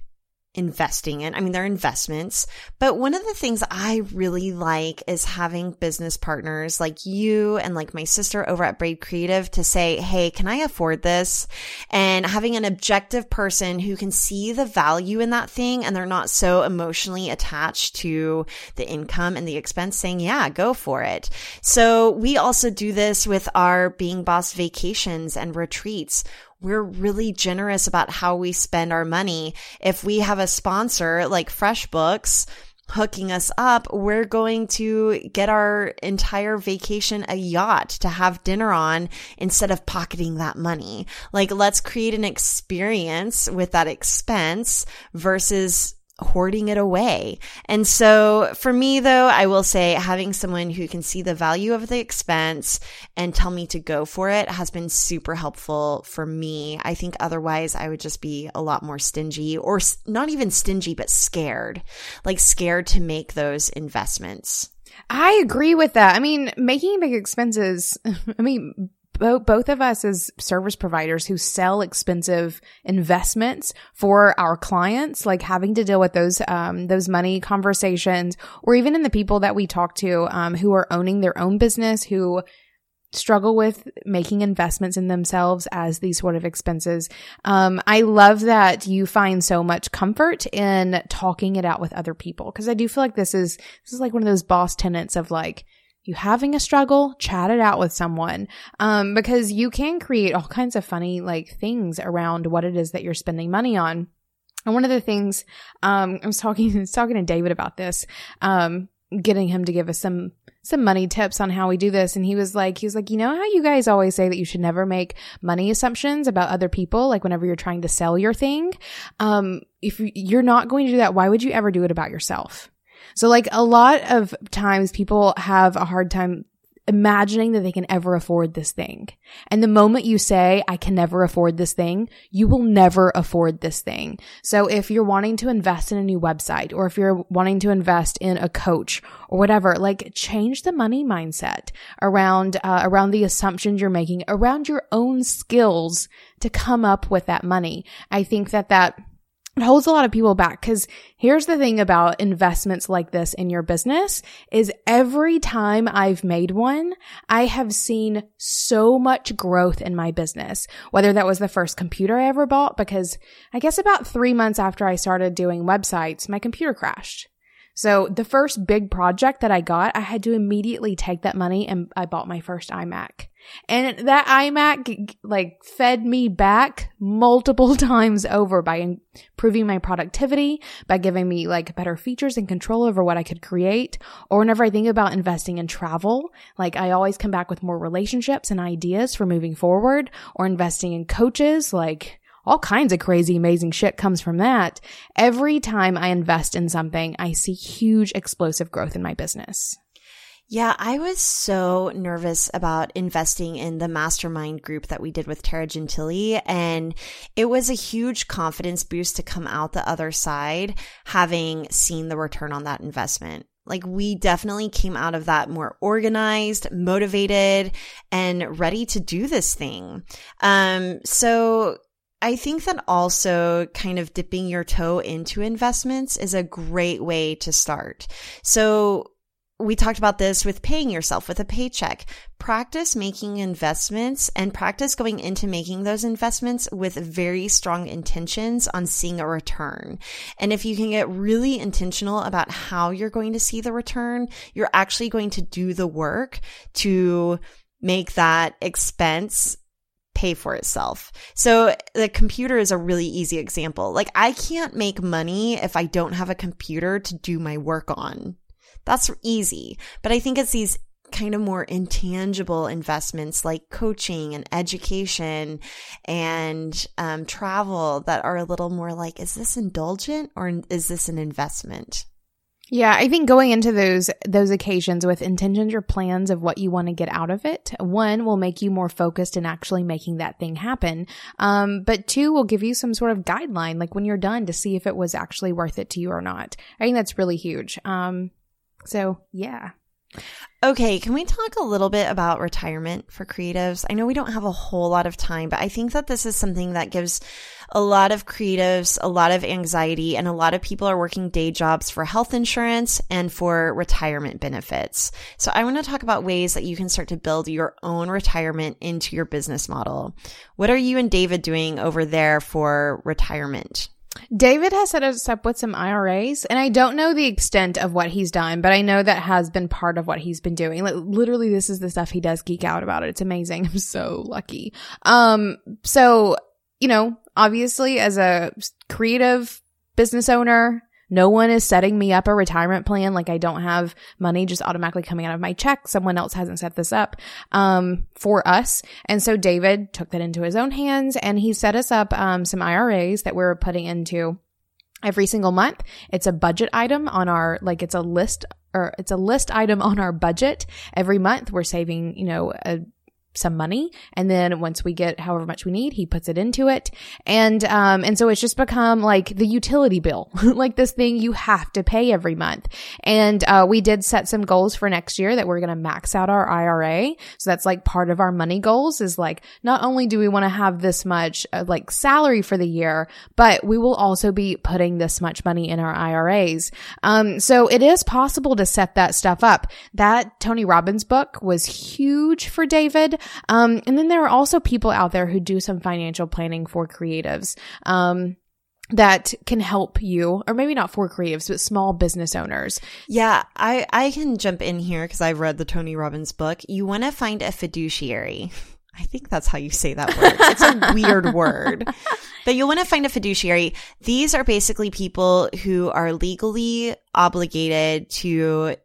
investing in. I mean, they're investments, but one of the things I really like is having business partners like you and like my sister over at Braid Creative to say, Hey, can I afford this? And having an objective person who can see the value in that thing and they're not so emotionally attached to the income and the expense saying, yeah, go for it. So we also do this with our being boss vacations and retreats we're really generous about how we spend our money. If we have a sponsor like FreshBooks, hooking us up, we're going to get our entire vacation a yacht to have dinner on instead of pocketing that money. Like, let's create an experience with that expense versus hoarding it away. And so for me though, I will say having someone who can see the value of the expense and tell me to go for it has been super helpful for me. I think otherwise I would just be a lot more stingy or not even stingy, but scared, like scared to make those investments. I agree with that. I mean, making big expenses, I mean, both, of us as service providers who sell expensive investments for our clients, like having to deal with those, um, those money conversations, or even in the people that we talk to, um, who are owning their own business, who struggle with making investments in themselves as these sort of expenses. Um, I love that you find so much comfort in talking it out with other people because I do feel like this is this is like one of those boss tenets of like you having a struggle, chat it out with someone. Um, because you can create all kinds of funny like things around what it is that you're spending money on. And one of the things, um, I was talking, I was talking to David about this, um, getting him to give us some some money tips on how we do this and he was like he was like you know how you guys always say that you should never make money assumptions about other people like whenever you're trying to sell your thing um if you're not going to do that why would you ever do it about yourself so like a lot of times people have a hard time imagining that they can ever afford this thing. And the moment you say, I can never afford this thing, you will never afford this thing. So if you're wanting to invest in a new website or if you're wanting to invest in a coach or whatever, like change the money mindset around, uh, around the assumptions you're making around your own skills to come up with that money. I think that that it holds a lot of people back because here's the thing about investments like this in your business is every time I've made one, I have seen so much growth in my business. Whether that was the first computer I ever bought, because I guess about three months after I started doing websites, my computer crashed. So the first big project that I got, I had to immediately take that money and I bought my first iMac. And that iMac like fed me back multiple times over by improving my productivity, by giving me like better features and control over what I could create. Or whenever I think about investing in travel, like I always come back with more relationships and ideas for moving forward or investing in coaches, like all kinds of crazy, amazing shit comes from that. Every time I invest in something, I see huge explosive growth in my business. Yeah, I was so nervous about investing in the mastermind group that we did with Tara Gentile. And it was a huge confidence boost to come out the other side, having seen the return on that investment. Like we definitely came out of that more organized, motivated, and ready to do this thing. Um, so I think that also kind of dipping your toe into investments is a great way to start. So we talked about this with paying yourself with a paycheck. Practice making investments and practice going into making those investments with very strong intentions on seeing a return. And if you can get really intentional about how you're going to see the return, you're actually going to do the work to make that expense pay for itself. So the computer is a really easy example. Like I can't make money if I don't have a computer to do my work on. That's easy. But I think it's these kind of more intangible investments like coaching and education and um, travel that are a little more like, is this indulgent or is this an investment? Yeah, I think going into those those occasions with intentions or plans of what you want to get out of it, one will make you more focused in actually making that thing happen. Um, but two will give you some sort of guideline, like when you're done, to see if it was actually worth it to you or not. I think that's really huge. Um, so yeah. Okay, can we talk a little bit about retirement for creatives? I know we don't have a whole lot of time, but I think that this is something that gives a lot of creatives a lot of anxiety and a lot of people are working day jobs for health insurance and for retirement benefits. So I want to talk about ways that you can start to build your own retirement into your business model. What are you and David doing over there for retirement? David has set us up with some IRAs, and I don't know the extent of what he's done, but I know that has been part of what he's been doing. Like, literally, this is the stuff he does geek out about it. It's amazing. I'm so lucky. Um, so, you know, obviously, as a creative business owner, no one is setting me up a retirement plan. Like I don't have money just automatically coming out of my check. Someone else hasn't set this up, um, for us. And so David took that into his own hands and he set us up, um, some IRAs that we're putting into every single month. It's a budget item on our, like it's a list or it's a list item on our budget. Every month we're saving, you know, a some money. And then once we get however much we need he puts it into it. And um and so it's just become like the utility bill like this thing you have to pay every month. And uh we did set some goals for next year that we're going to max out our IRA so that's like part of our money goals is like not only do we want to have this much uh, like salary for the year but we will also be putting this much money in our IRAs um so it is possible to set that stuff up. That Tony Robbins book was huge for David um, and then there are also people out there who do some financial planning for creatives. Um, that can help you, or maybe not for creatives, but small business owners. Yeah, I, I can jump in here because I've read the Tony Robbins book. You want to find a fiduciary. I think that's how you say that word. It's a weird word. But you'll want to find a fiduciary. These are basically people who are legally obligated to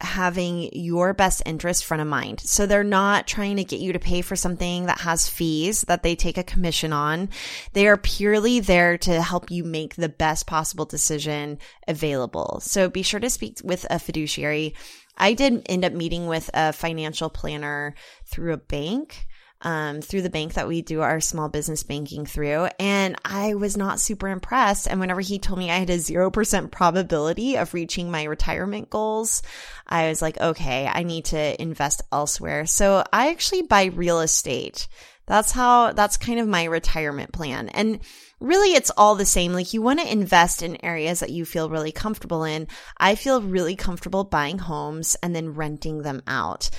having your best interest front of mind. So they're not trying to get you to pay for something that has fees that they take a commission on. They are purely there to help you make the best possible decision available. So be sure to speak with a fiduciary. I did end up meeting with a financial planner through a bank um, through the bank that we do our small business banking through. And I was not super impressed. And whenever he told me I had a 0% probability of reaching my retirement goals, I was like, okay, I need to invest elsewhere. So I actually buy real estate. That's how, that's kind of my retirement plan. And really it's all the same. Like you want to invest in areas that you feel really comfortable in. I feel really comfortable buying homes and then renting them out.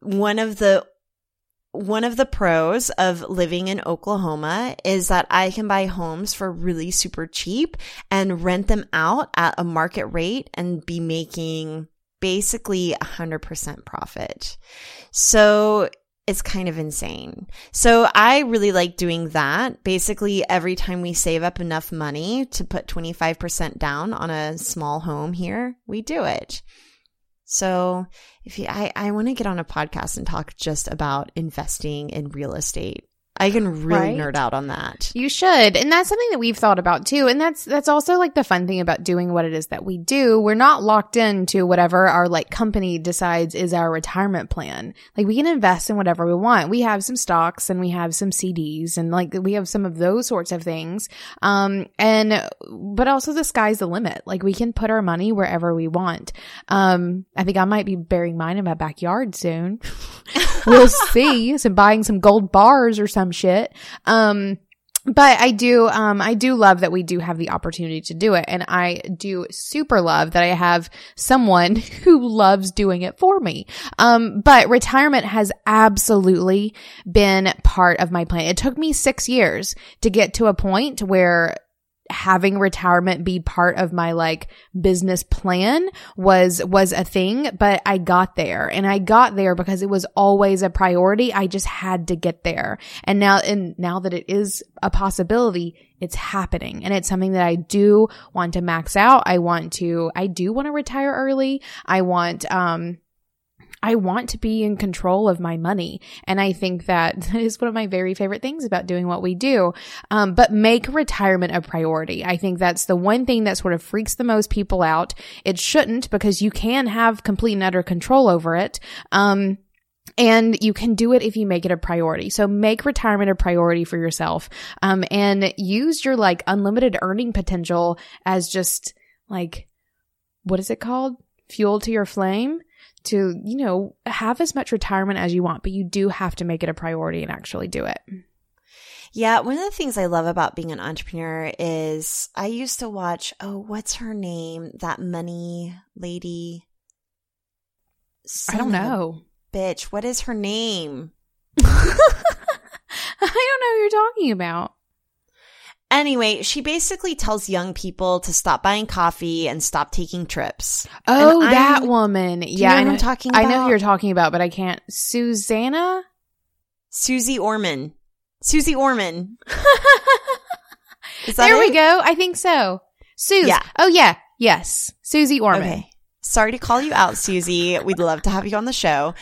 One of the one of the pros of living in Oklahoma is that I can buy homes for really super cheap and rent them out at a market rate and be making basically 100% profit. So it's kind of insane. So I really like doing that. Basically, every time we save up enough money to put 25% down on a small home here, we do it. So if you, I, I want to get on a podcast and talk just about investing in real estate I can really right? nerd out on that. You should. And that's something that we've thought about too. And that's, that's also like the fun thing about doing what it is that we do. We're not locked into whatever our like company decides is our retirement plan. Like we can invest in whatever we want. We have some stocks and we have some CDs and like we have some of those sorts of things. Um, and, but also the sky's the limit. Like we can put our money wherever we want. Um, I think I might be burying mine in my backyard soon. we'll see. Some buying some gold bars or some shit. Um, but I do, um, I do love that we do have the opportunity to do it. And I do super love that I have someone who loves doing it for me. Um, but retirement has absolutely been part of my plan. It took me six years to get to a point where having retirement be part of my like business plan was, was a thing, but I got there and I got there because it was always a priority. I just had to get there. And now, and now that it is a possibility, it's happening and it's something that I do want to max out. I want to, I do want to retire early. I want, um, I want to be in control of my money. And I think that is one of my very favorite things about doing what we do. Um, but make retirement a priority. I think that's the one thing that sort of freaks the most people out. It shouldn't because you can have complete and utter control over it. Um, and you can do it if you make it a priority. So make retirement a priority for yourself. Um, and use your like unlimited earning potential as just like, what is it called? Fuel to your flame to, you know, have as much retirement as you want, but you do have to make it a priority and actually do it. Yeah, one of the things I love about being an entrepreneur is I used to watch, oh, what's her name? That money lady. Son I don't know. Bitch, what is her name? I don't know who you're talking about. Anyway, she basically tells young people to stop buying coffee and stop taking trips. Oh, that woman. yeah, I know, I'm talking about? I know who you're talking about, but I can't. Susanna? Suze Orman. Suze Orman. there it? we go. I think so. Suze. Yeah. Oh, yeah. Yes. Suze Orman. Okay. Sorry to call you out, Suze. We'd love to have you on the show.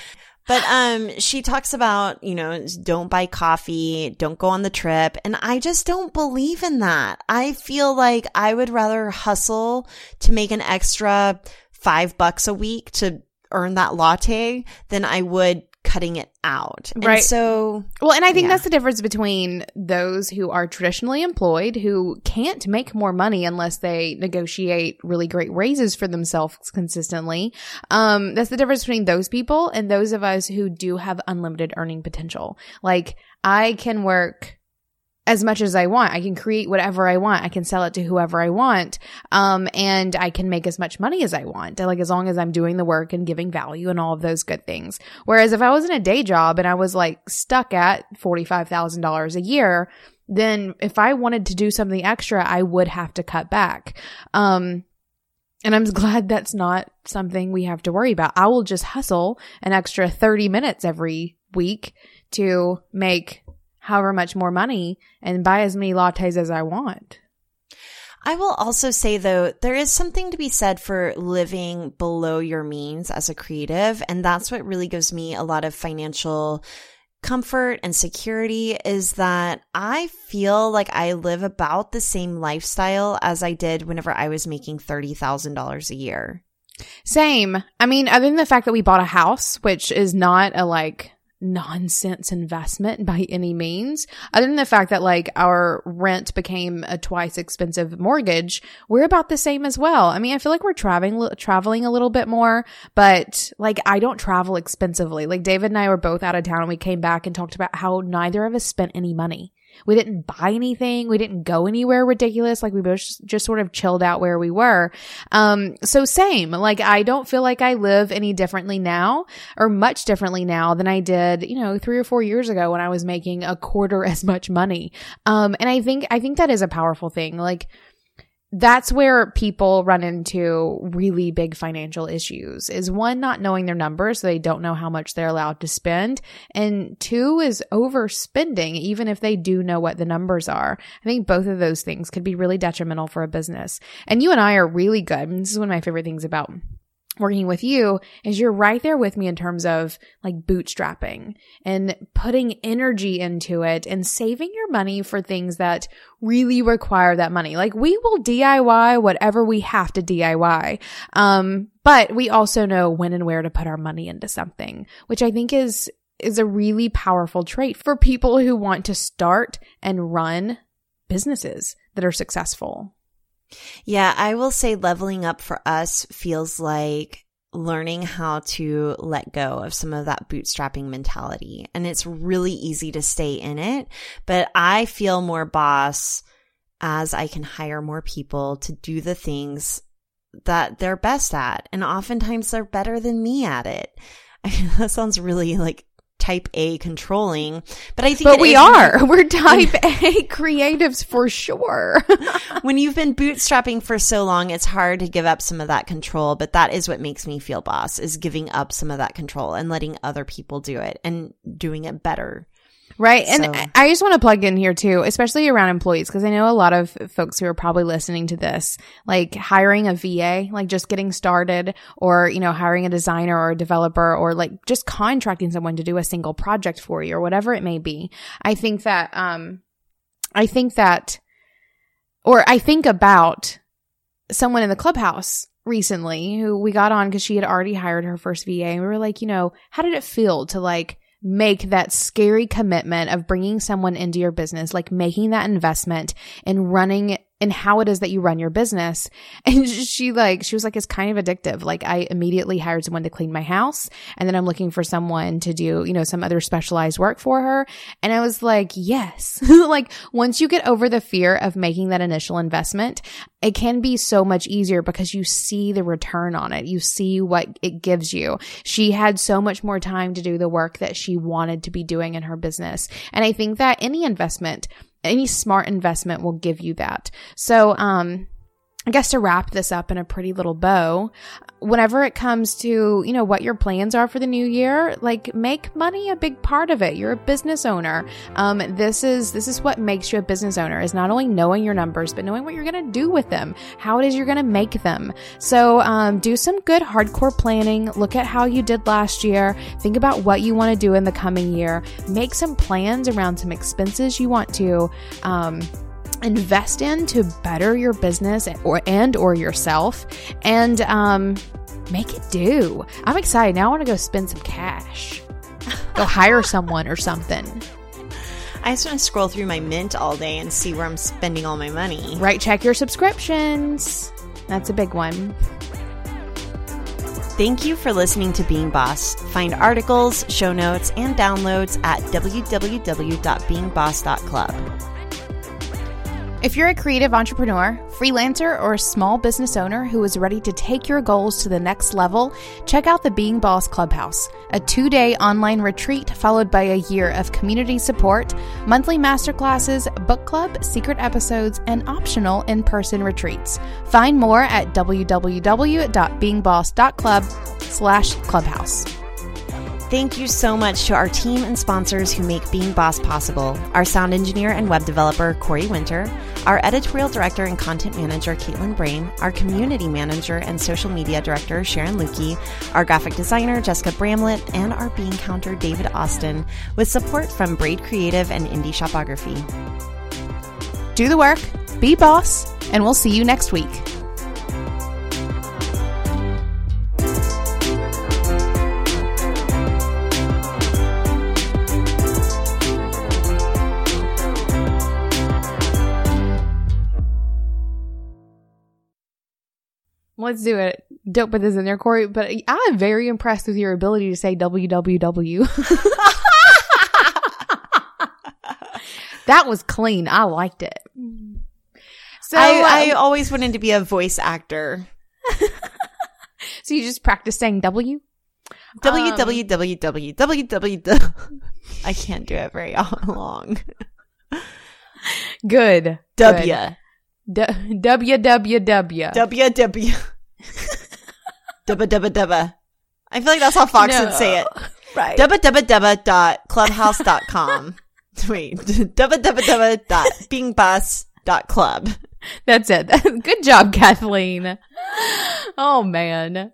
But um she talks about, you know, don't buy coffee, don't go on the trip, and I just don't believe in that. I feel like I would rather hustle to make an extra 5 bucks a week to earn that latte than I would cutting it out. And Right. so Well, and I think Yeah. that's the difference between those who are traditionally employed who can't make more money unless they negotiate really great raises for themselves consistently. Um, that's the difference between those people and those of us who do have unlimited earning potential. Like I can work as much as I want. I can create whatever I want. I can sell it to whoever I want. Um, and I can make as much money as I want. Like as long as I'm doing the work and giving value and all of those good things. Whereas if I was in a day job and I was like stuck at $45,000 a year, then if I wanted to do something extra, I would have to cut back. Um, and I'm glad that's not something we have to worry about. I will just hustle an extra 30 minutes every week to make however much more money and buy as many lattes as I want. I will also say though, there is something to be said for living below your means as a creative. And that's what really gives me a lot of financial comfort and security is that I feel like I live about the same lifestyle as I did whenever I was making $30,000 a year. Same. I mean, other than the fact that we bought a house, which is not a like nonsense investment by any means, other than the fact that like our rent became a twice expensive mortgage, we're about the same as well. I mean, I feel like we're traveling traveling a little bit more, but like I don't travel expensively. Like David and I were both out of town and we came back and talked about how neither of us spent any money. We didn't buy anything. We didn't go anywhere ridiculous. Like we both just, sort of chilled out where we were. Um, so same. Like I don't feel like I live any differently now or much differently now than I did, you know, three or four years ago when I was making a quarter as much money. Um, and I think, I think that is a powerful thing. Like, that's where people run into really big financial issues is one not knowing their numbers so they don't know how much they're allowed to spend. And two is overspending even if they do know what the numbers are. I think both of those things could be really detrimental for a business. And you and i are really good this is one of my favorite things about working with you is you're right there with me in terms of like bootstrapping and putting energy into it and saving your money for things that really require that money. Like we will DIY whatever we have to DIY. Um, but we also know when and where to put our money into something, which I think is is a really powerful trait for people who want to start and run businesses that are successful. Yeah, I will say leveling up for us feels like learning how to let go of some of that bootstrapping mentality. And it's really easy to stay in it, but I feel more boss as I can hire more people to do the things that they're best at. And oftentimes they're better than me at it. I mean, that sounds really like type A controlling, but I think But we is- are. We're type A creatives for sure. when you've been bootstrapping for so long, it's hard to give up some of that control, but that is what makes me feel boss is giving up some of that control and letting other people do it and doing it better. Right. And So- I- I just want to plug in here too, especially around employees, because I know a lot of folks who are probably listening to this, like hiring a VA, like just getting started, or, you know, hiring a designer or a developer, or like just contracting someone to do a single project for you or whatever it may be. I think that, um, I think that, or I think about someone in the clubhouse recently who we got on because she had already hired her first VA. And we were like, you know, how did it feel to like make that scary commitment of bringing someone into your business, like making that investment and running and how it is that you run your business. And she like, she was like, it's kind of addictive. Like I immediately hired someone to clean my house and then I'm looking for someone to do, you know, some other specialized work for her. And I was like, yes. like once you get over the fear of making that initial investment, it can be so much easier because you see the return on it. You see what it gives you. She had so much more time to do the work that she wanted to be doing in her business. And I think that any investment, any smart investment will give you that. So, um, I guess to wrap this up in a pretty little bow, whenever it comes to, you know, what your plans are for the new year, like make money a big part of it. You're a business owner. Um, this is, this is what makes you a business owner is not only knowing your numbers, but knowing what you're going to do with them, how it is you're going to make them. So, um, do some good hardcore planning. Look at how you did last year. Think about what you want to do in the coming year. Make some plans around some expenses you want to, um, invest in to better your business or and or yourself and um make it do i'm excited now i want to go spend some cash go hire someone or something I just want to scroll through my mint all day and see where I'm spending all my money. right check your subscriptions that's a big one Thank you for listening to Being Boss. Find articles, show notes, and downloads at www.beingboss.club. If you're a creative entrepreneur, freelancer, or a small business owner who is ready to take your goals to the next level, check out the Being Boss Clubhouse, a two day online retreat followed by a year of community support, monthly masterclasses, book club, secret episodes, and optional in person retreats. Find more at www.beingboss.club slash clubhouse. Thank you so much to our team and sponsors who make Being Boss possible our sound engineer and web developer, Corey Winter, our editorial director and content manager, Caitlin Brain, our community manager and social media director, Sharon Lukey, our graphic designer, Jessica Bramlett, and our Bean counter, David Austin, with support from Braid Creative and Indie Shopography. Do the work, be boss, and we'll see you next week. Let's do it. Don't put this in there, Corey. But I'm very impressed with your ability to say www. that was clean. I liked it. So I, I um, always wanted to be a voice actor. so you just practice saying W. www. I can't do it very long. Good. W. D- www. W W. Dubba dubba dubba. I feel like that's how Fox would say it. Right. Dubba dubba dubba dot clubhouse dot com. Wait. Dubba dubba dubba dot beingboss dot club. That's it. Good job, Kathleen. Oh man.